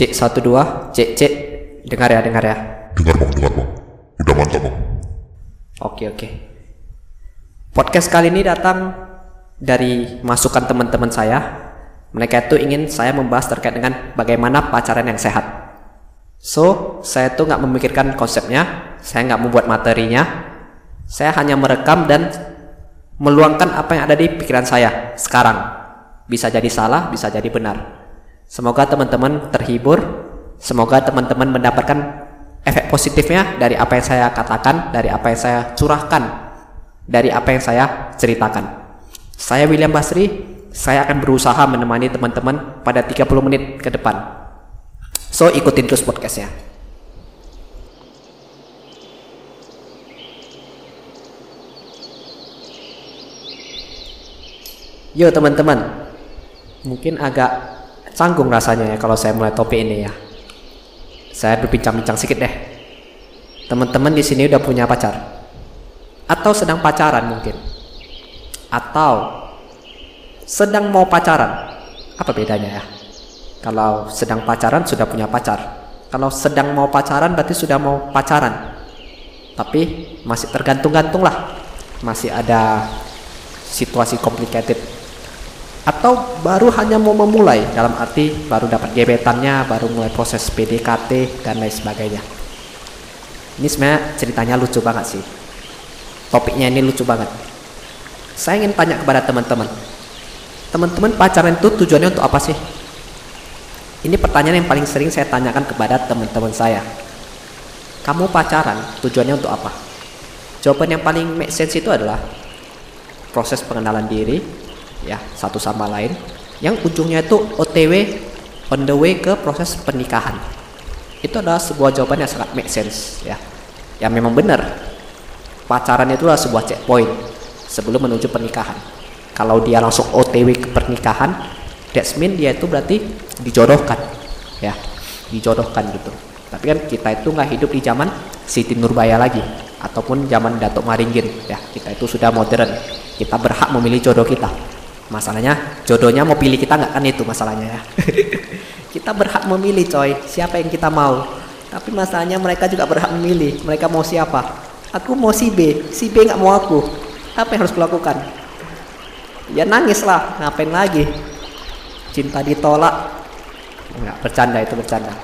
Cek satu dua, cek cek, dengar ya dengar ya. Dengar bang, dengar bang. Udah mantap bang. Oke oke. Podcast kali ini datang dari masukan teman-teman saya. Mereka itu ingin saya membahas terkait dengan bagaimana pacaran yang sehat. So, saya tuh nggak memikirkan konsepnya, saya nggak membuat materinya, saya hanya merekam dan meluangkan apa yang ada di pikiran saya sekarang. Bisa jadi salah, bisa jadi benar. Semoga teman-teman terhibur, semoga teman-teman mendapatkan efek positifnya dari apa yang saya katakan, dari apa yang saya curahkan, dari apa yang saya ceritakan. Saya William Basri, saya akan berusaha menemani teman-teman pada 30 menit ke depan. So, ikutin terus podcastnya. Yo teman-teman, mungkin agak canggung rasanya ya kalau saya mulai topik ini ya. Saya berbincang-bincang sedikit deh. Teman-teman di sini udah punya pacar? Atau sedang pacaran mungkin? Atau sedang mau pacaran? Apa bedanya ya? Kalau sedang pacaran sudah punya pacar. Kalau sedang mau pacaran berarti sudah mau pacaran. Tapi masih tergantung-gantung lah. Masih ada situasi complicated atau baru hanya mau memulai dalam arti baru dapat gebetannya baru mulai proses PDKT dan lain sebagainya. Ini sebenarnya ceritanya lucu banget sih. Topiknya ini lucu banget. Saya ingin tanya kepada teman-teman. Teman-teman pacaran itu tujuannya untuk apa sih? Ini pertanyaan yang paling sering saya tanyakan kepada teman-teman saya. Kamu pacaran tujuannya untuk apa? Jawaban yang paling make sense itu adalah proses pengenalan diri ya satu sama lain. Yang ujungnya itu OTW on the way ke proses pernikahan. Itu adalah sebuah jawaban yang sangat make sense ya. Ya memang benar. Pacaran itu adalah sebuah checkpoint sebelum menuju pernikahan. Kalau dia langsung OTW ke pernikahan that's mean dia itu berarti dijodohkan ya. Dijodohkan gitu. Tapi kan kita itu nggak hidup di zaman Siti Nurbaya lagi ataupun zaman Datuk Maringgir ya. Kita itu sudah modern. Kita berhak memilih jodoh kita masalahnya jodohnya mau pilih kita nggak? Kan itu masalahnya ya. Kita berhak memilih coy. Siapa yang kita mau? Tapi masalahnya mereka juga berhak memilih. Mereka mau siapa? Aku mau si B. Si B nggak mau aku. Apa yang harus kulakukan ya nangis lah. Ngapain lagi? Cinta ditolak. Nggak bercanda itu bercanda.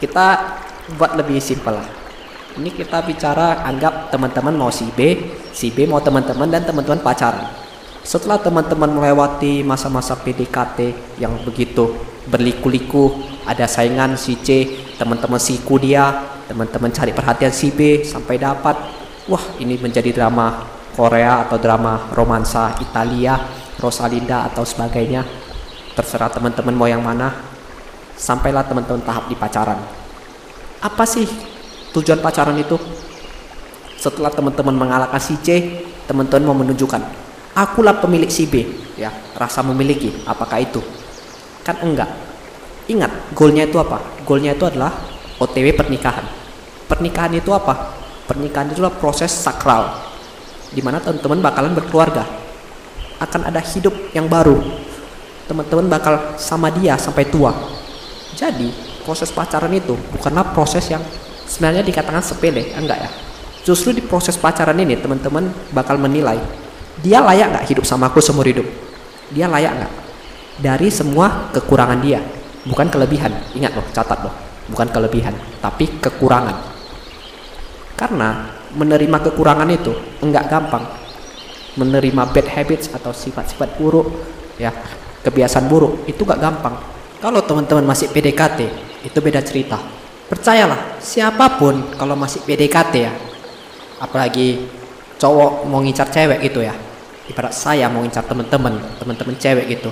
Kita buat lebih simpel lah. Ini kita bicara anggap teman-teman mau si B si B mau teman-teman dan teman-teman pacaran setelah teman-teman melewati masa-masa PDKT yang begitu berliku-liku, ada saingan si C, teman-teman siku dia, teman-teman cari perhatian si B sampai dapat. Wah, ini menjadi drama Korea atau drama romansa Italia, Rosalinda atau sebagainya. Terserah teman-teman mau yang mana. Sampailah teman-teman tahap di pacaran. Apa sih tujuan pacaran itu? Setelah teman-teman mengalahkan si C, teman-teman mau menunjukkan akulah pemilik si B. Ya rasa memiliki apakah itu? Kan enggak. Ingat goalnya itu apa? Goalnya itu adalah OTW pernikahan. Pernikahan itu apa? Pernikahan itu adalah proses sakral di mana teman-teman bakalan berkeluarga. Akan ada hidup yang baru. Teman-teman bakal sama dia sampai tua. Jadi proses pacaran itu bukanlah proses yang sebenarnya dikatakan sepele enggak ya? Justru di proses pacaran ini teman-teman bakal menilai dia layak nggak hidup sama aku seumur hidup? Dia layak nggak? Dari semua kekurangan dia. Bukan kelebihan. Ingat loh catat loh. Bukan kelebihan tapi kekurangan. Karena menerima kekurangan itu enggak gampang. Menerima bad habits atau sifat-sifat buruk ya kebiasaan buruk itu gak gampang. Kalau teman-teman masih PDKT itu beda cerita. Percayalah siapa pun kalau masih PDKT ya apalagi cowok mau ngincar cewek gitu ya ibarat saya mau ngincar teman-teman teman-teman cewek gitu.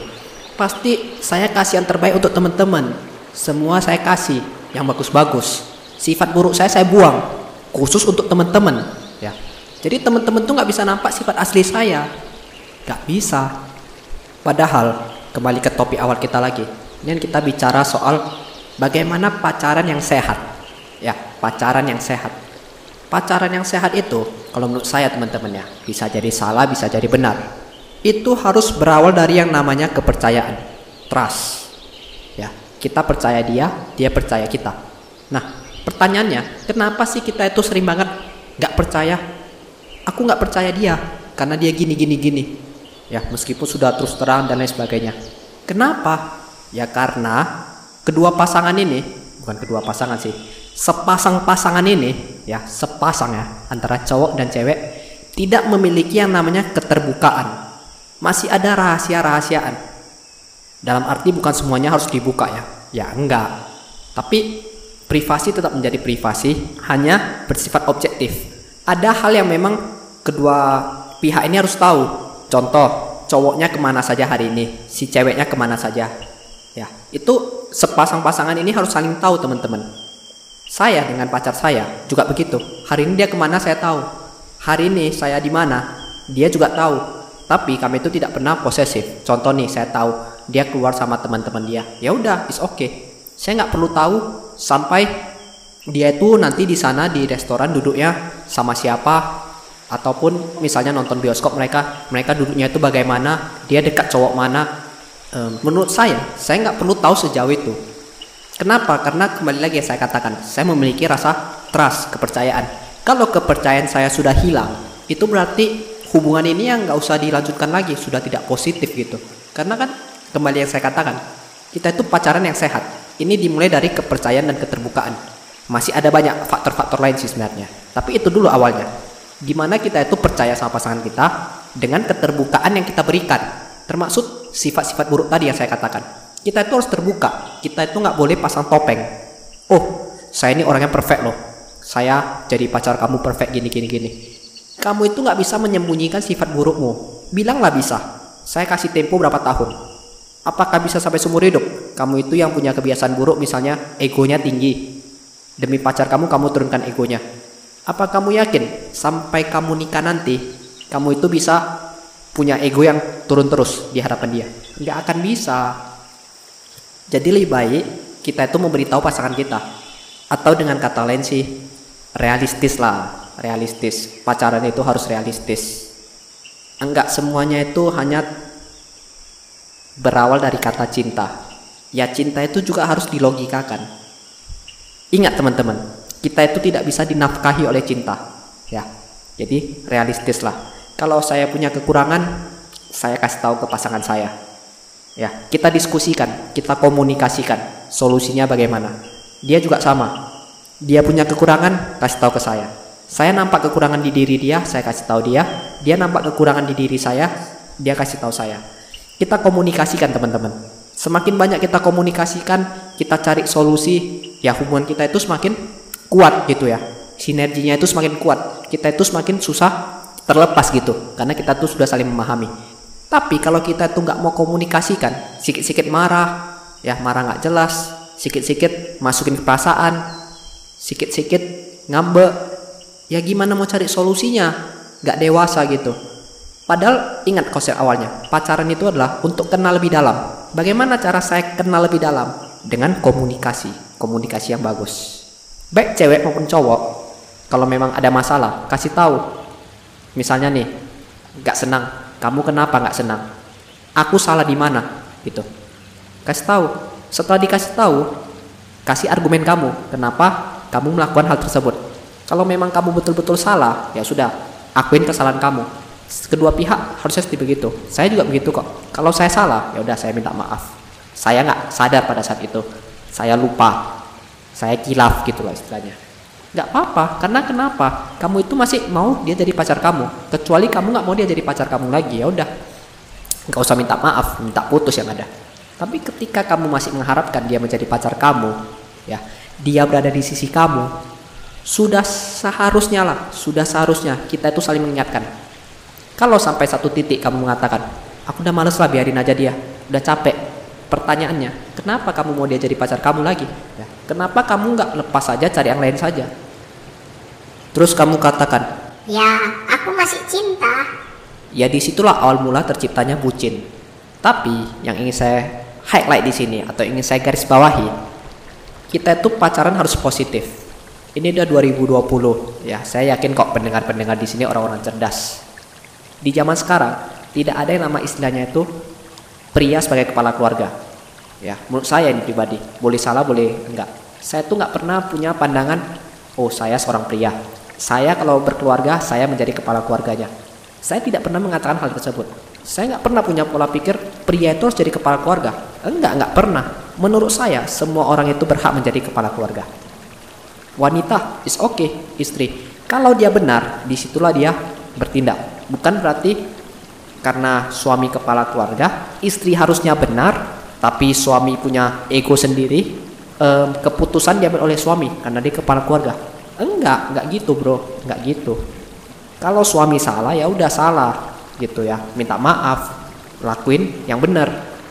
Pasti saya kasih yang terbaik untuk teman-teman semua saya kasih yang bagus-bagus. Sifat buruk saya saya buang. Khusus untuk teman-teman ya. Jadi teman-teman tuh nggak bisa nampak sifat asli saya. Nggak bisa. Padahal kembali ke topik awal kita lagi. Ini kita bicara soal bagaimana pacaran yang sehat. Ya pacaran yang sehat pacaran yang sehat itu kalau menurut saya teman-teman ya, bisa jadi salah, bisa jadi benar. Itu harus berawal dari yang namanya kepercayaan, trust. Ya, Kita percaya dia, dia percaya kita. Nah, pertanyaannya, kenapa sih kita itu sering banget nggak percaya? Aku nggak percaya dia karena dia gini gini gini. Ya, meskipun sudah terus terang dan lain sebagainya. Kenapa? Ya karena kedua pasangan ini, bukan kedua pasangan sih, sepasang pasangan ini, ya sepasang ya antara cowok dan cewek tidak memiliki yang namanya keterbukaan. Masih ada rahasia-rahasiaan. Dalam arti bukan semuanya harus dibuka ya. Ya enggak. Tapi privasi tetap menjadi privasi, hanya bersifat objektif. Ada hal yang memang kedua pihak ini harus tahu. Contoh, cowoknya ke mana saja hari ini, si ceweknya ke mana saja. Ya, itu sepasang-pasangan ini harus saling tahu teman-teman. Saya dengan pacar saya juga begitu. Hari ini dia ke mana saya tahu. Hari ini saya di mana dia juga tahu. Tapi kami itu tidak pernah posesif. Contoh nih, saya tahu dia keluar sama teman-teman dia. Ya udah, is. Okay. Saya nggak perlu tahu sampai dia itu nanti di sana di restoran duduknya sama siapa ataupun misalnya nonton bioskop mereka mereka duduknya itu bagaimana dia dekat cowok mana menurut saya saya nggak perlu tahu sejauh itu kenapa? Karena kembali lagi yang saya katakan saya memiliki rasa trust kepercayaan. Kalau kepercayaan saya sudah hilang itu berarti hubungan ini yang nggak usah dilanjutkan lagi sudah tidak positif gitu. Karena kan kembali yang saya katakan kita itu pacaran yang sehat. Ini dimulai dari kepercayaan dan keterbukaan. Masih ada banyak faktor-faktor lain sih sebenarnya. Tapi itu dulu awalnya. Gimana kita itu percaya sama pasangan kita dengan keterbukaan yang kita berikan. Termasuk sifat-sifat buruk tadi yang saya katakan. Kita itu harus terbuka kita itu nggak boleh pasang topeng. Oh saya ini orangnya perfect loh. Saya jadi pacar kamu perfect gini gini gini. Kamu itu nggak bisa menyembunyikan sifat burukmu. Bilanglah bisa. Saya kasih tempo berapa tahun? Apakah bisa sampai seumur hidup? Kamu itu yang punya kebiasaan buruk misalnya egonya tinggi. Demi pacar kamu kamu turunkan egonya. Apa kamu yakin? Sampai kamu nikah nanti kamu itu bisa punya ego yang turun terus di hadapan dia? Nggak akan bisa. Jadi lebih baik kita itu memberitahu pasangan kita. Atau dengan kata lain sih realistis lah, realistis. Pacaran itu harus realistis. Enggak semuanya itu hanya berawal dari kata cinta. Ya cinta itu juga harus dilogikakan. Ingat teman-teman, kita itu tidak bisa dinafkahi oleh cinta ya jadi realistis lah kalau saya punya kekurangan saya kasih tahu ke pasangan saya ya kita diskusikan kita komunikasikan solusinya bagaimana. Dia juga sama. Dia punya kekurangan kasih tahu ke saya. Saya nampak kekurangan di diri dia saya kasih tahu dia. Dia nampak kekurangan di diri saya dia kasih tahu saya. Kita komunikasikan teman-teman. Semakin banyak kita komunikasikan kita cari solusi ya hubungan kita itu semakin kuat gitu ya. Sinerginya itu semakin kuat. Kita itu semakin susah terlepas gitu karena kita tuh sudah saling memahami tapi kalau kita tuh nggak mau komunikasikan sikit-sikit marah ya marah nggak jelas sikit-sikit masukin perasaan sikit-sikit ngambek ya gimana mau cari solusinya? Nggak dewasa gitu. Padahal ingat konsep awalnya pacaran itu adalah untuk kenal lebih dalam. Bagaimana cara saya kenal lebih dalam? Dengan komunikasi komunikasi yang bagus. Baik cewek maupun cowok kalau memang ada masalah kasih tahu. Misalnya nih nggak senang kamu kenapa nggak senang? Aku salah di mana? Gitu. Kasih tahu. Setelah dikasih tahu kasih argumen kamu kenapa kamu melakukan hal tersebut. Kalau memang kamu betul-betul salah ya sudah akuin kesalahan kamu. Kedua pihak harusnya seperti begitu. Saya juga begitu kok. Kalau saya salah ya udah saya minta maaf. Saya nggak sadar pada saat itu. Saya lupa. Saya kilaf gitu lah istilahnya nggak apa-apa karena kenapa? Kamu itu masih mau dia jadi pacar kamu kecuali kamu nggak mau dia jadi pacar kamu lagi ya udah. Nggak usah minta maaf minta putus yang ada. Tapi ketika kamu masih mengharapkan dia menjadi pacar kamu ya dia berada di sisi kamu sudah seharusnya lah sudah seharusnya kita itu saling mengingatkan. Kalau sampai satu titik kamu mengatakan aku udah males lah biarin aja dia udah capek pertanyaannya kenapa kamu mau dia jadi pacar kamu lagi? Ya Kenapa kamu nggak lepas saja cari yang lain saja? Terus kamu katakan, Ya, aku masih cinta. Ya di situlah awal mula terciptanya bucin. Tapi yang ingin saya highlight di sini atau ingin saya garis bawahi, kita itu pacaran harus positif. Ini udah 2020 ya. Saya yakin kok pendengar-pendengar di sini orang-orang cerdas. Di zaman sekarang tidak ada yang nama istilahnya itu pria sebagai kepala keluarga. Ya, menurut saya ini pribadi, boleh salah boleh enggak. Saya tuh nggak pernah punya pandangan, oh saya seorang pria. Saya kalau berkeluarga, saya menjadi kepala keluarganya. Saya tidak pernah mengatakan hal tersebut. Saya nggak pernah punya pola pikir pria itu harus jadi kepala keluarga. Enggak, nggak pernah. Menurut saya, semua orang itu berhak menjadi kepala keluarga. Wanita is okay, istri. Kalau dia benar, di situlah dia bertindak. Bukan berarti karena suami kepala keluarga, istri harusnya benar, tapi suami punya ego sendiri, um, keputusan diambil oleh suami karena dia kepala keluarga. Enggak, enggak gitu bro, enggak gitu. Kalau suami salah ya udah salah, gitu ya. Minta maaf lakuin yang benar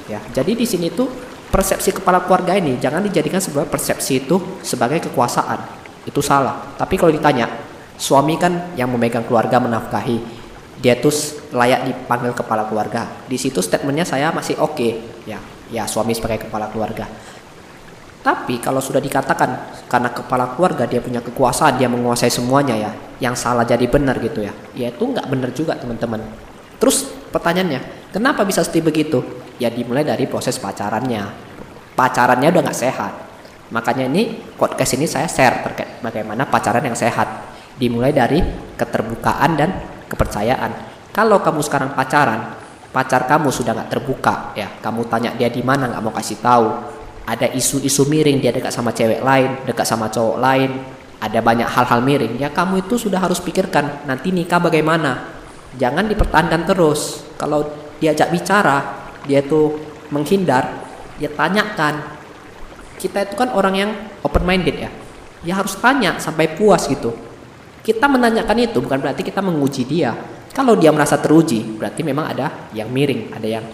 ya. Jadi di sini tuh persepsi kepala keluarga ini jangan dijadikan sebuah persepsi itu sebagai kekuasaan. Itu salah. Tapi kalau ditanya suami kan yang memegang keluarga menafkahi. Dia tuh layak dipanggil kepala keluarga. Di situ statementnya saya masih oke okay. ya. Ya suami sebagai kepala keluarga tapi kalau sudah dikatakan karena kepala keluarga dia punya kekuasaan, dia menguasai semuanya ya, yang salah jadi benar gitu ya, ya itu nggak benar juga teman-teman. Terus pertanyaannya, kenapa bisa seperti begitu? Ya dimulai dari proses pacarannya. Pacarannya udah nggak sehat. Makanya ini podcast ini saya share terkait bagaimana pacaran yang sehat. Dimulai dari keterbukaan dan kepercayaan. Kalau kamu sekarang pacaran, pacar kamu sudah nggak terbuka, ya kamu tanya dia di mana nggak mau kasih tahu. Ada isu-isu miring dia dekat sama cewek lain, dekat sama cowok lain, ada banyak hal-hal miring. Ya kamu itu sudah harus pikirkan nanti nikah bagaimana? Jangan dipertahankan terus. Kalau diajak bicara dia tuh menghindar ya tanyakan. Kita itu kan orang yang open minded ya. Ya harus tanya sampai puas gitu. Kita menanyakan itu bukan berarti kita menguji dia. Kalau dia merasa teruji berarti memang ada yang miring ada yang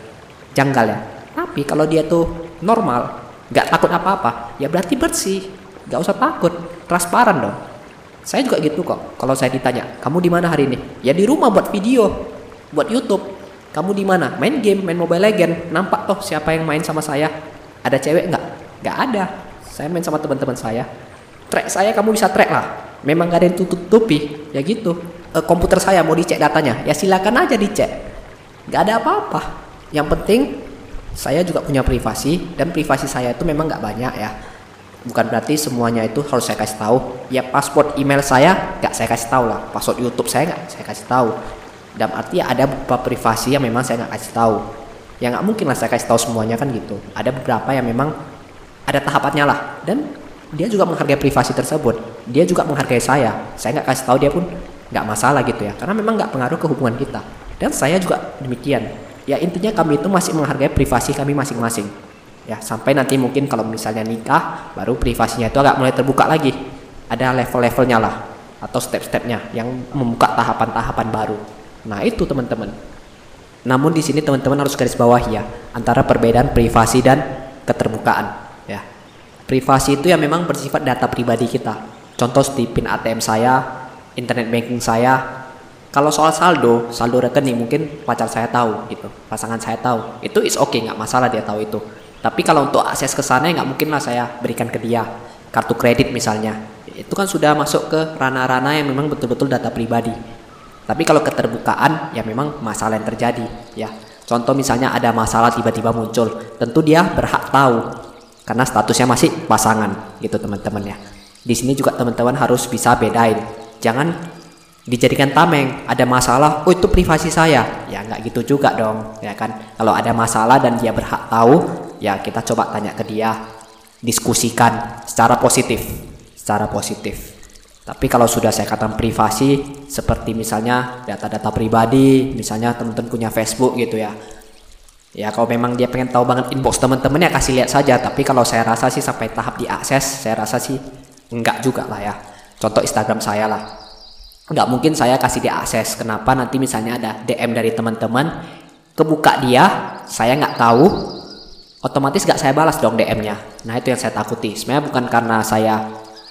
janggal ya. Tapi kalau dia tuh normal nggak takut apa-apa ya berarti bersih nggak usah takut transparan dong saya juga gitu kok. Kalau saya ditanya, "Kamu di mana hari ini?" Ya di rumah buat video, buat YouTube. Kamu di mana? Main game, main Mobile Legend. Nampak toh siapa yang main sama saya? Ada cewek nggak? Nggak ada. Saya main sama teman-teman saya. Track saya kamu bisa track lah. Memang gak ada yang tutup-tutupi. Ya gitu. E, komputer saya mau dicek datanya. Ya silakan aja dicek. Nggak ada apa-apa. Yang penting saya juga punya privasi dan privasi saya itu memang nggak banyak ya. Bukan berarti semuanya itu harus saya kasih tahu. Ya password email saya nggak saya kasih tahu lah. Password YouTube saya nggak saya kasih tahu. Dalam arti ada beberapa privasi yang memang saya nggak kasih tahu. Ya nggak mungkin lah saya kasih tahu semuanya kan gitu. Ada beberapa yang memang ada tahapannya lah. Dan dia juga menghargai privasi tersebut. Dia juga menghargai saya. Saya nggak kasih tahu dia pun nggak masalah gitu ya. Karena memang nggak pengaruh ke hubungan kita. Dan saya juga demikian ya intinya kami itu masih menghargai privasi kami masing-masing. Ya sampai nanti mungkin kalau misalnya nikah baru privasinya itu agak mulai terbuka lagi. Ada level-levelnya lah atau step-stepnya yang membuka tahapan-tahapan baru. Nah itu teman-teman. Namun di sini teman-teman harus garis bawah ya antara perbedaan privasi dan keterbukaan. Ya privasi itu yang memang bersifat data pribadi kita. Contoh seperti pin ATM saya internet banking saya kalau soal saldo saldo rekening mungkin pacar saya tahu gitu pasangan saya tahu itu is okay, nggak masalah dia tahu itu tapi kalau untuk akses ke sana nggak mungkin lah saya berikan ke dia kartu kredit misalnya. Itu kan sudah masuk ke ranah-ranah yang memang betul-betul data pribadi. Tapi kalau keterbukaan ya memang masalah yang terjadi ya. Contoh misalnya ada masalah tiba-tiba muncul, tentu dia berhak tahu karena statusnya masih pasangan gitu teman-teman ya. Di sini juga teman-teman harus bisa bedain. Jangan dijadikan tameng. Ada masalah oh itu privasi saya. Ya nggak gitu juga dong ya kan? Kalau ada masalah dan dia berhak tahu ya kita coba tanya ke dia diskusikan secara positif secara positif. Tapi kalau sudah saya katakan privasi seperti misalnya data-data pribadi misalnya teman-teman punya Facebook gitu ya. Ya kalau memang dia pengen tahu banget inbox teman-teman kasih lihat saja. Tapi kalau saya rasa sih sampai tahap diakses saya rasa sih enggak juga lah ya. Contoh Instagram saya lah nggak mungkin saya kasih dia akses. Kenapa nanti misalnya ada DM dari teman-teman kebuka dia saya nggak tahu otomatis nggak saya balas dong DM-nya nah itu yang saya takuti. Sebenarnya bukan karena saya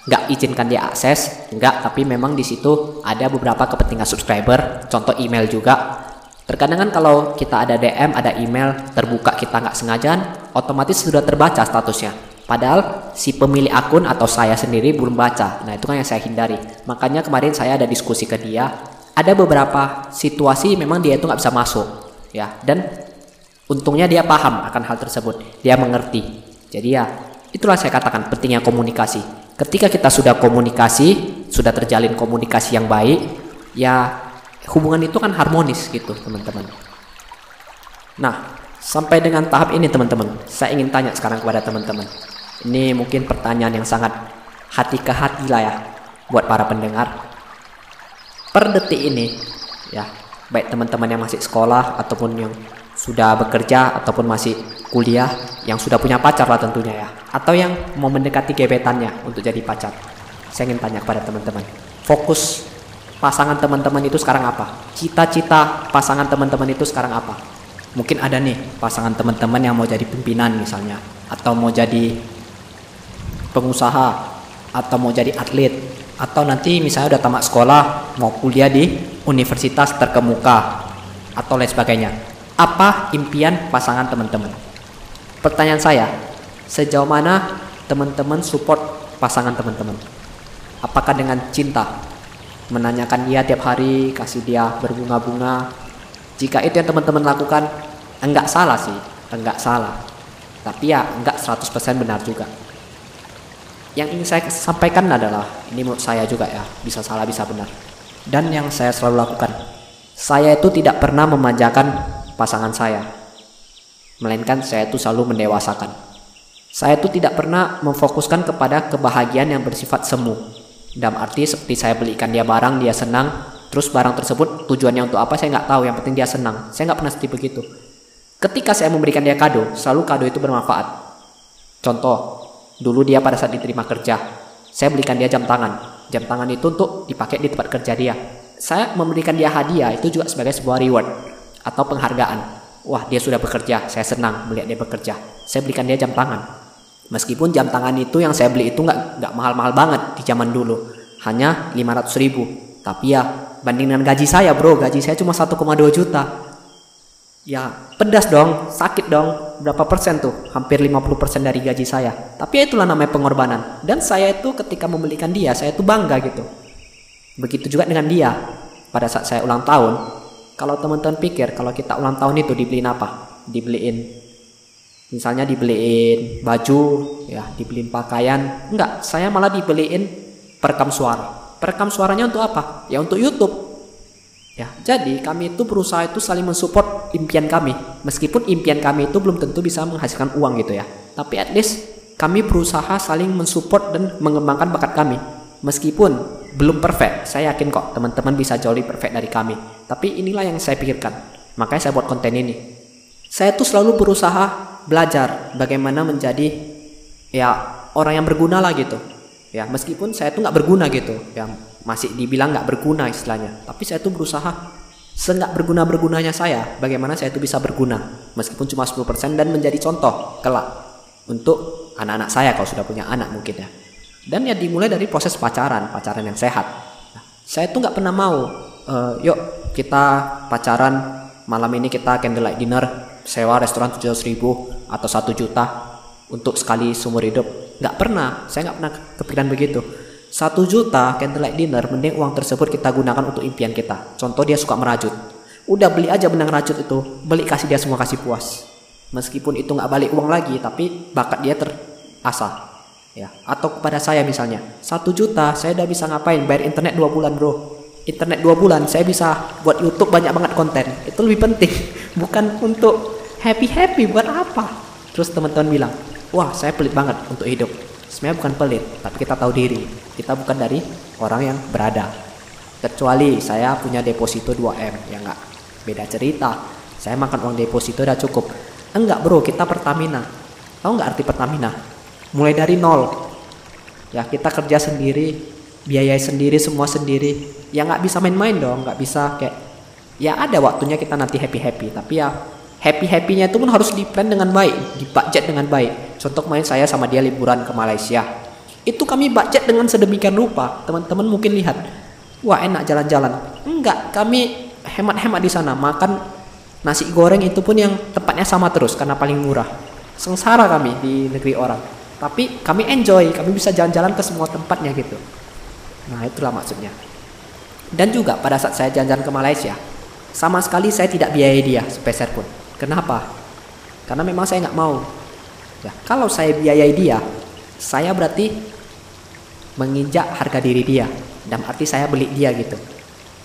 nggak izinkan dia akses nggak tapi memang di situ ada beberapa kepentingan subscriber contoh email juga. Terkadang kan kalau kita ada DM ada email terbuka kita nggak sengaja otomatis sudah terbaca statusnya Padahal si pemilik akun atau saya sendiri belum baca. Nah itu kan yang saya hindari. Makanya kemarin saya ada diskusi ke dia. Ada beberapa situasi memang dia itu nggak bisa masuk, ya. Dan Untungnya dia paham akan hal tersebut, dia mengerti. Jadi ya, itulah saya katakan pentingnya komunikasi. Ketika kita sudah komunikasi, sudah terjalin komunikasi yang baik, ya hubungan itu kan harmonis gitu, teman-teman. Nah, sampai dengan tahap ini teman-teman, saya ingin tanya sekarang kepada teman-teman. Ini mungkin pertanyaan yang sangat hati ke hati lah ya buat para pendengar. Per detik ini, ya, baik teman-teman yang masih sekolah ataupun yang sudah bekerja ataupun masih kuliah yang sudah punya pacar lah tentunya ya atau yang mau mendekati gebetannya untuk jadi pacar saya ingin tanya kepada teman-teman fokus pasangan teman-teman itu sekarang apa cita-cita pasangan teman-teman itu sekarang apa mungkin ada nih pasangan teman-teman yang mau jadi pimpinan misalnya atau mau jadi pengusaha atau mau jadi atlet atau nanti misalnya udah tamat sekolah mau kuliah di universitas terkemuka atau lain sebagainya apa impian pasangan teman-teman? Pertanyaan saya, sejauh mana teman-teman support pasangan teman-teman? Apakah dengan cinta? Menanyakan dia tiap hari, kasih dia berbunga-bunga. Jika itu yang teman-teman lakukan, enggak salah sih, enggak salah. Tapi ya enggak 100% benar juga. Yang ingin saya sampaikan adalah, ini menurut saya juga ya, bisa salah bisa benar. Dan yang saya selalu lakukan, saya itu tidak pernah memanjakan pasangan saya. Melainkan saya itu selalu mendewasakan. Saya itu tidak pernah memfokuskan kepada kebahagiaan yang bersifat semu. Dalam arti seperti saya belikan dia barang, dia senang, terus barang tersebut tujuannya untuk apa saya nggak tahu, yang penting dia senang. Saya nggak pernah seperti begitu. Ketika saya memberikan dia kado, selalu kado itu bermanfaat. Contoh, dulu dia pada saat diterima kerja, saya belikan dia jam tangan. Jam tangan itu untuk dipakai di tempat kerja dia. Saya memberikan dia hadiah itu juga sebagai sebuah reward atau penghargaan. Wah, dia sudah bekerja, saya senang melihat dia bekerja. Saya belikan dia jam tangan. Meskipun jam tangan itu yang saya beli itu nggak nggak mahal-mahal banget di zaman dulu, hanya 500 ribu. Tapi ya banding dengan gaji saya bro, gaji saya cuma 1,2 juta. Ya pedas dong, sakit dong. Berapa persen tuh? Hampir 50 persen dari gaji saya. Tapi ya itulah namanya pengorbanan. Dan saya itu ketika membelikan dia, saya itu bangga gitu. Begitu juga dengan dia. Pada saat saya ulang tahun, kalau teman-teman pikir kalau kita ulang tahun itu dibeliin apa? Dibeliin misalnya dibeliin baju, ya, dibeliin pakaian. Enggak, saya malah dibeliin perekam suara. Perekam suaranya untuk apa? Ya untuk YouTube. Ya, jadi kami itu berusaha itu saling mensupport impian kami. Meskipun impian kami itu belum tentu bisa menghasilkan uang gitu ya. Tapi at least kami berusaha saling mensupport dan mengembangkan bakat kami. Meskipun belum perfect, saya yakin kok teman-teman bisa jauh lebih perfect dari kami. Tapi inilah yang saya pikirkan. Makanya saya buat konten ini. Saya tuh selalu berusaha belajar bagaimana menjadi ya orang yang berguna lah gitu. Ya meskipun saya tuh nggak berguna gitu, yang masih dibilang nggak berguna istilahnya. Tapi saya tuh berusaha seenggak berguna bergunanya saya, bagaimana saya itu bisa berguna meskipun cuma 10% dan menjadi contoh kelak untuk anak-anak saya kalau sudah punya anak mungkin ya. Dan ya dimulai dari proses pacaran, pacaran yang sehat. Nah, saya tuh nggak pernah mau, uh, yuk kita pacaran malam ini kita candlelight dinner sewa restoran 700 ribu atau satu juta untuk sekali seumur hidup nggak pernah saya nggak pernah kepikiran begitu satu juta candlelight dinner mending uang tersebut kita gunakan untuk impian kita. Contoh dia suka merajut. Udah beli aja benang rajut itu beli kasih dia semua kasih puas. Meskipun itu nggak balik uang lagi tapi bakat dia terasa ya atau kepada saya misalnya satu juta saya udah bisa ngapain? Bayar internet dua bulan bro. Internet dua bulan saya bisa buat YouTube banyak banget konten. Itu lebih penting bukan untuk happy happy buat apa? Terus teman-teman bilang wah saya pelit banget untuk hidup sebenarnya bukan pelit tapi kita tahu diri. Kita bukan dari orang yang berada. Kecuali saya punya deposito 2M ya enggak? Beda cerita. Saya makan uang deposito udah cukup. Enggak bro kita Pertamina. Tahu nggak arti Pertamina? Mulai dari nol. Ya kita kerja sendiri biayai sendiri semua sendiri. Ya nggak bisa main-main dong nggak bisa kayak ya ada waktunya kita nanti happy happy tapi ya happy happynya itu pun harus di plan dengan baik di budget dengan baik. Contoh main saya sama dia liburan ke Malaysia. Itu kami budget dengan sedemikian rupa. Teman-teman mungkin lihat wah enak jalan-jalan. Enggak kami hemat-hemat di sana. Makan nasi goreng itu pun yang tempatnya sama terus karena paling murah. Sengsara kami di negeri orang. Tapi kami enjoy kami bisa jalan-jalan ke semua tempatnya gitu. Nah itulah maksudnya. Dan juga pada saat saya jalan-jalan ke Malaysia, sama sekali saya tidak biayai dia sepeser pun. Kenapa? karena memang saya nggak mau. Ya kalau saya biayai dia saya berarti menginjak harga diri dia. Dan arti saya beli dia gitu.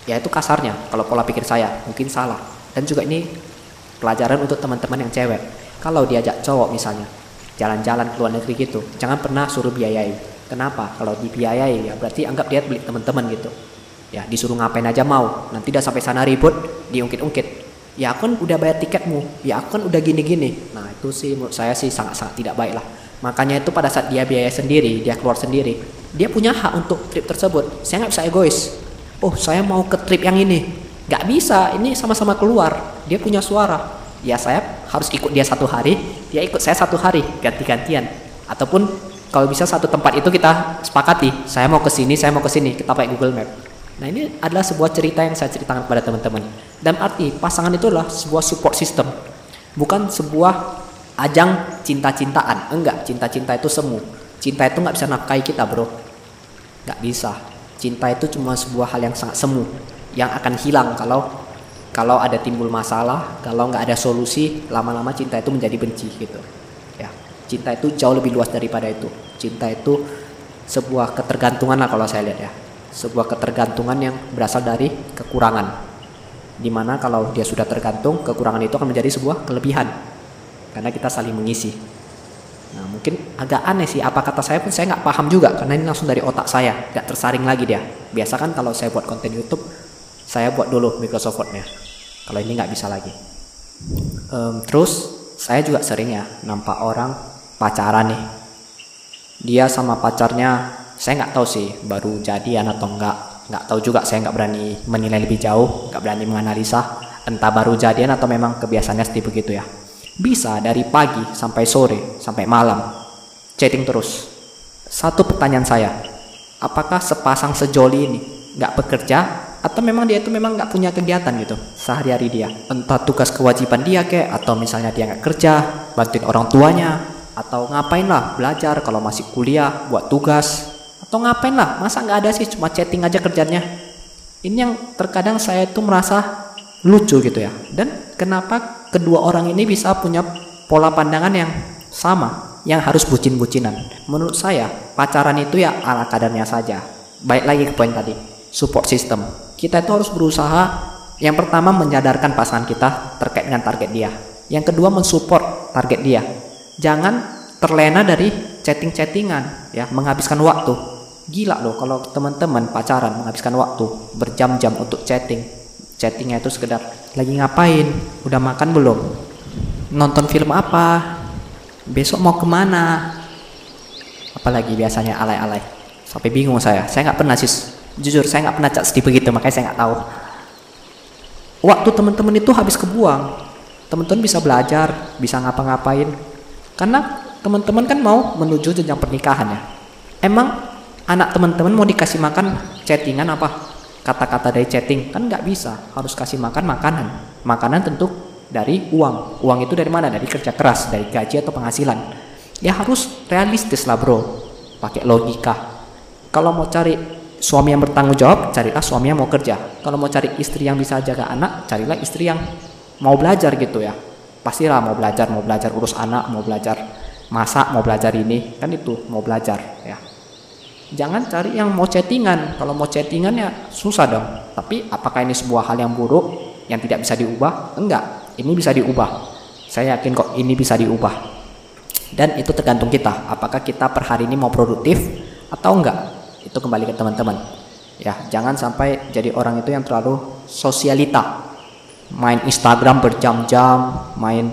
Ya itu kasarnya kalau pola pikir saya. Mungkin salah. Dan juga ini pelajaran untuk teman-teman yang cewek. Kalau diajak cowok misalnya jalan-jalan ke luar negeri gitu jangan pernah suruh biayai. Kenapa? Kalau dibiayai ya berarti anggap dia beli teman-teman gitu. Ya disuruh ngapain aja mau. Nanti udah sampai sana ribut diungkit-ungkit ya aku kan udah bayar tiketmu. Ya aku kan udah gini-gini. Nah itu sih menurut saya sih sangat-sangat tidak baik lah. Makanya itu pada saat dia biaya sendiri dia keluar sendiri dia punya hak untuk trip tersebut. Saya nggak bisa egois. Oh saya mau ke trip yang ini. Nggak bisa. Ini sama-sama keluar. Dia punya suara. Ya saya harus ikut dia satu hari. Dia ikut saya satu hari ganti-gantian. Ataupun kalau bisa satu tempat itu kita sepakati. Saya mau ke sini saya mau ke sini. Kita pakai Google Map nah ini adalah sebuah cerita yang saya ceritakan kepada teman-teman. Dan arti pasangan itu adalah sebuah support system. Bukan sebuah ajang cinta-cintaan. Enggak cinta-cinta itu semu. Cinta itu nggak bisa nafkahi kita bro. Nggak bisa. Cinta itu cuma sebuah hal yang sangat semu yang akan hilang kalau kalau ada timbul masalah, kalau nggak ada solusi, lama-lama cinta itu menjadi benci gitu. Ya, cinta itu jauh lebih luas daripada itu. Cinta itu sebuah ketergantungan lah kalau saya lihat ya, sebuah ketergantungan yang berasal dari kekurangan. Di mana kalau dia sudah tergantung, kekurangan itu akan menjadi sebuah kelebihan, karena kita saling mengisi. Nah mungkin agak aneh sih apa kata saya pun saya nggak paham juga karena ini langsung dari otak saya nggak tersaring lagi dia. Biasa kan kalau saya buat konten YouTube saya buat dulu Microsoft Word-nya kalau ini nggak bisa lagi um, terus saya juga sering ya nampak orang pacaran nih dia sama pacarnya saya nggak tahu sih baru jadian atau enggak nggak tahu juga saya nggak berani menilai lebih jauh nggak berani menganalisa. Entah baru jadian atau memang kebiasaannya seperti begitu ya. Bisa dari pagi sampai sore sampai malam. Chatting terus. Satu pertanyaan saya apakah sepasang sejoli ini nggak bekerja? Atau memang dia itu memang nggak punya kegiatan gitu sehari-hari dia? Entah tugas kewajiban dia kayak atau misalnya dia nggak kerja bantuin orang tuanya atau ngapain lah belajar kalau masih kuliah buat tugas atau ngapain lah? Masa nggak ada sih? Cuma chatting aja kerjanya. Ini yang terkadang saya itu merasa lucu gitu ya. Dan kenapa kedua orang ini bisa punya pola pandangan yang sama? Yang harus bucin-bucinan. Menurut saya pacaran itu ya ala kadarnya saja. Baik lagi ke poin tadi support system. Kita itu harus berusaha yang pertama menyadarkan pasangan kita terkait dengan target dia. Yang kedua mensupport target dia. Jangan terlena dari chatting-chattingan ya, menghabiskan waktu. Gila loh kalau teman-teman pacaran menghabiskan waktu berjam-jam untuk chatting. Chattingnya itu sekedar lagi ngapain, udah makan belum, nonton film apa, besok mau ke mana, apalagi biasanya alay-alay. Sampai bingung saya, saya nggak pernah sih jujur saya nggak pernah chat sedih begitu makanya saya nggak tahu. Waktu teman-teman itu habis kebuang. Teman-teman bisa belajar bisa ngapa-ngapain. Karena teman-teman kan mau menuju jenjang pernikahan ya. Emang anak teman-teman mau dikasih makan chattingan apa? Kata-kata dari chatting. Kan nggak bisa. Harus kasih makan makanan. Makanan tentu dari uang. Uang itu dari mana? Dari kerja keras dari gaji atau penghasilan. Ya harus realistis lah bro. Pakai logika. Kalau mau cari suami yang bertanggung jawab, carilah suami yang mau kerja. Kalau mau cari istri yang bisa jaga anak, carilah istri yang mau belajar gitu ya. Pastilah mau belajar, mau belajar urus anak, mau belajar masak, mau belajar ini, kan itu mau belajar. Jangan cari yang mau chattingan. Kalau mau chattingan ya susah dong. Tapi apakah ini sebuah hal yang buruk yang tidak bisa diubah? Enggak, ini bisa diubah. Saya yakin kok ini bisa diubah. Dan itu tergantung kita, apakah kita per hari ini mau produktif atau enggak itu kembali ke teman-teman ya jangan sampai jadi orang itu yang terlalu sosialita main Instagram berjam-jam main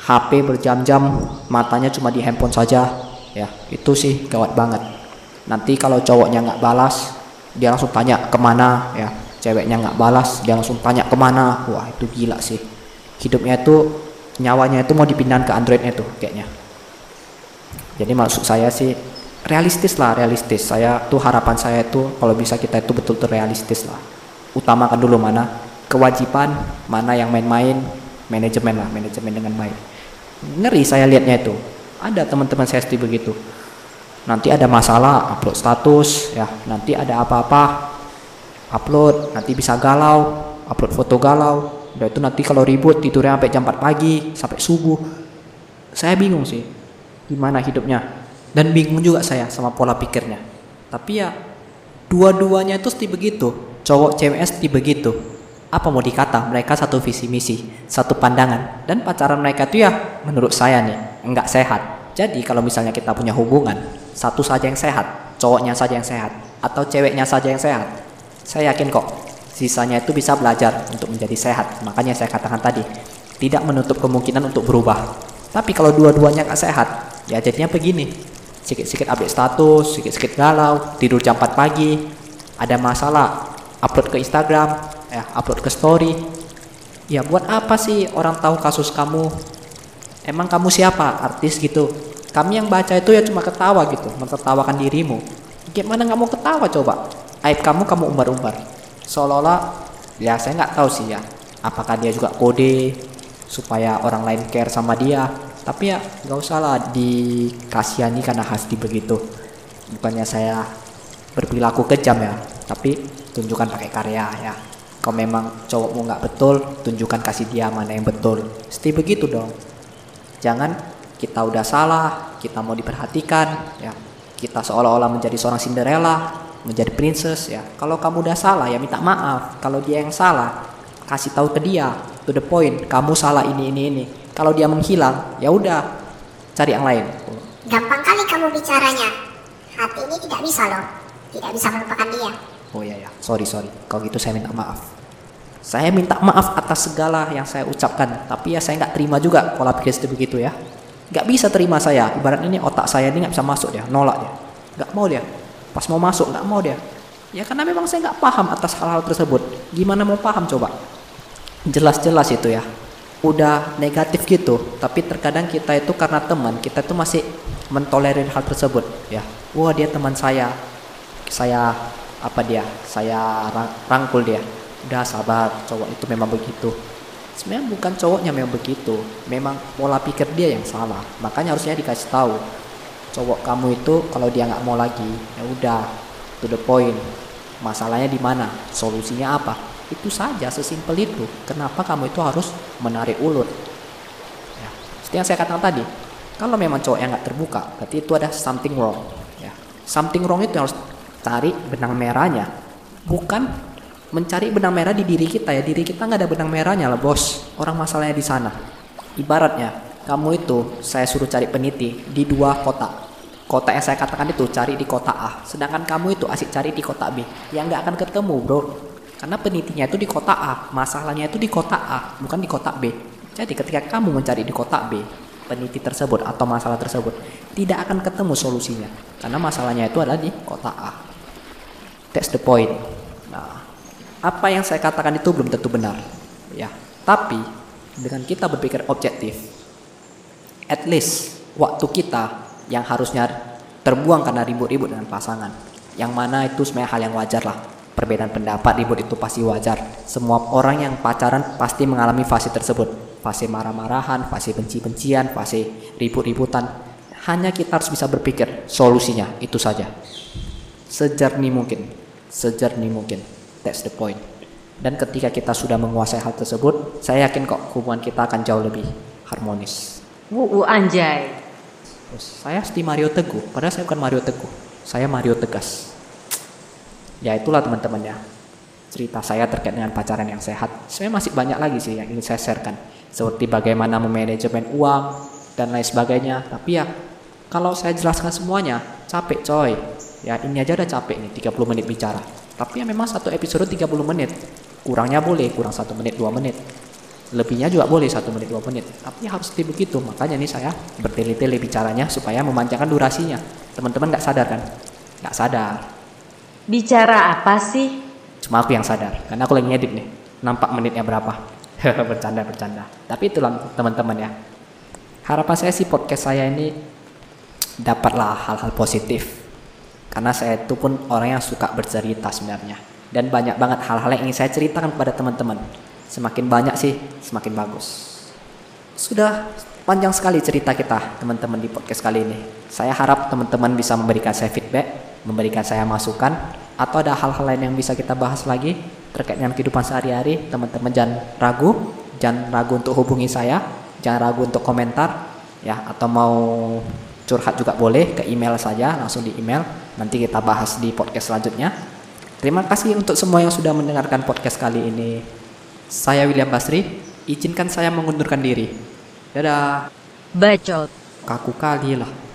HP berjam-jam matanya cuma di handphone saja ya itu sih gawat banget nanti kalau cowoknya nggak balas dia langsung tanya ke mana ya. Ceweknya nggak balas dia langsung tanya ke mana. Wah itu gila sih. Hidupnya itu nyawanya itu mau dipindahin ke Androidnya tuh kayaknya. Jadi maksud saya sih realistis lah realistis. Saya tuh harapan saya itu kalau bisa kita itu betul-betul realistis lah. Utamakan dulu mana kewajiban mana yang main-main manajemen lah manajemen dengan baik. Ngeri saya lihatnya itu. Ada teman-teman saya seperti begitu nanti ada masalah upload status ya. Nanti ada apa-apa upload. Nanti bisa galau upload foto galau. Udah itu nanti kalau ribut tidurnya sampai jam 4 pagi sampai subuh. Saya bingung sih gimana hidupnya. Dan bingung juga saya sama pola pikirnya. Tapi ya dua-duanya itu mesti begitu. Cowok cewek mesti begitu. Apa mau dikata? Mereka satu visi misi satu pandangan. Dan pacaran mereka itu ya menurut saya nih enggak sehat. Jadi kalau misalnya kita punya hubungan satu saja yang sehat cowoknya saja yang sehat atau ceweknya saja yang sehat. Saya yakin kok sisanya itu bisa belajar untuk menjadi sehat. Makanya saya katakan tadi tidak menutup kemungkinan untuk berubah. Tapi kalau dua-duanya nggak sehat ya jadinya begini. Sedikit-sedikit update status sedikit-sedikit galau tidur jam 4 pagi ada masalah upload ke Instagram ya upload ke story. Ya buat apa sih orang tahu kasus kamu? Emang kamu siapa? Artis gitu kami yang baca itu ya cuma ketawa gitu mentertawakan dirimu. Gimana nggak mau ketawa coba? Aib kamu kamu umbar-umbar. Seolah-olah ya saya nggak tahu sih ya apakah dia juga kode supaya orang lain care sama dia. Tapi ya nggak usah lah dikasihani karena hasti begitu. Bukannya saya berperilaku kejam ya tapi tunjukkan pakai karya ya. Kalau memang cowokmu nggak betul, tunjukkan kasih dia mana yang betul. Mesti begitu dong. Jangan kita udah salah, kita mau diperhatikan, ya. Kita seolah-olah menjadi seorang Cinderella, menjadi princess, ya. Kalau kamu udah salah, ya minta maaf. Kalau dia yang salah, kasih tahu ke dia, to the point. Kamu salah ini ini ini. Kalau dia menghilang, ya udah, cari yang lain. Gampang kali kamu bicaranya. Hati ini tidak bisa loh. Tidak bisa melupakan dia. Oh iya ya, sorry sorry. Kalau gitu saya minta maaf. Saya minta maaf atas segala yang saya ucapkan, tapi ya saya nggak terima juga pola pikir seperti begitu ya. Nggak bisa terima saya. Ibarat ini otak saya ini nggak bisa masuk dia, nolak dia. Nggak mau dia. Pas mau masuk nggak mau dia. Ya karena memang saya nggak paham atas hal-hal tersebut. Gimana mau paham coba? Jelas-jelas itu ya. Udah negatif gitu, tapi terkadang kita itu karena teman, kita itu masih mentolerir hal tersebut ya. Wah dia teman saya, saya apa dia saya rangkul dia udah sabar cowok itu memang begitu sebenarnya bukan cowoknya memang begitu. Memang pola pikir dia yang salah. Makanya harusnya dikasih tahu cowok kamu itu kalau dia nggak mau lagi ya udah to the point. Masalahnya di mana? Solusinya apa? Itu saja sesimpel itu. Kenapa kamu itu harus menarik ulur? Ya seperti yang saya katakan tadi kalau memang cowok yang nggak terbuka berarti itu ada something wrong ya. Something wrong itu harus cari benang merahnya. Bukan mencari benang merah di diri kita ya. Diri kita nggak ada benang merahnya lah bos. Orang masalahnya di sana. Ibaratnya kamu itu saya suruh cari peniti di dua kota. Kota yang saya katakan itu cari di kota A. Sedangkan kamu itu asik cari di kota B. Yang nggak akan ketemu bro. Karena penitinya itu di kota A masalahnya itu di kota A bukan di kota B. Jadi ketika kamu mencari di kota B peniti tersebut atau masalah tersebut tidak akan ketemu solusinya. Karena masalahnya itu adalah di kota A. That's the point. Apa yang saya katakan itu belum tentu benar, ya. Tapi dengan kita berpikir objektif, at least waktu kita yang harusnya terbuang karena ribut-ribut dengan pasangan, yang mana itu sebenarnya hal yang wajar lah. Perbedaan pendapat ribut itu pasti wajar. Semua orang yang pacaran pasti mengalami fase tersebut. Fase marah-marahan, fase benci-bencian, fase ribut-ributan. Hanya kita harus bisa berpikir solusinya, itu saja. Sejernih mungkin sejernih mungkin. That's the point. Dan ketika kita sudah menguasai hal tersebut, saya yakin kok hubungan kita akan jauh lebih harmonis. Wuh, anjay. Saya seperti Mario Teguh, padahal saya bukan Mario Teguh. Saya Mario Tegas. Ya itulah teman-teman ya. Cerita saya terkait dengan pacaran yang sehat. Sebenarnya masih banyak lagi sih yang ingin saya sharekan. Seperti bagaimana memanajemen uang dan lain sebagainya. Tapi ya kalau saya jelaskan semuanya, capek coy. Ya ini aja udah capek nih 30 menit bicara. Tapi ya memang satu episode 30 menit. Kurangnya boleh, kurang satu menit, dua menit. Lebihnya juga boleh satu menit, dua menit. Tapi harus begitu. Makanya nih saya bertele-tele bicaranya supaya memanjangkan durasinya. Teman-teman nggak sadar kan? Nggak sadar. Bicara apa sih? Cuma aku yang sadar. Karena aku lagi ngedit nih. Nampak menitnya berapa. bercanda, bercanda. Tapi itulah teman-teman ya. Harapan saya sih podcast saya ini dapatlah hal-hal positif. Karena saya itu pun orang yang suka bercerita sebenarnya. Dan banyak banget hal-hal yang ingin saya ceritakan kepada teman-teman. Semakin banyak sih semakin bagus. Sudah panjang sekali cerita kita teman-teman di podcast kali ini. Saya harap teman-teman bisa memberikan saya feedback memberikan saya masukan atau ada hal-hal lain yang bisa kita bahas lagi terkait dengan kehidupan sehari-hari, teman-teman jangan ragu, jangan ragu untuk hubungi saya, jangan ragu untuk komentar, ya. Atau mau curhat juga boleh ke email saja, langsung di email. Nanti kita bahas di podcast selanjutnya. Terima kasih untuk semua yang sudah mendengarkan podcast kali ini. Saya William Basri, izinkan saya mengundurkan diri. Dadah. Bacot. Kaku kali lah.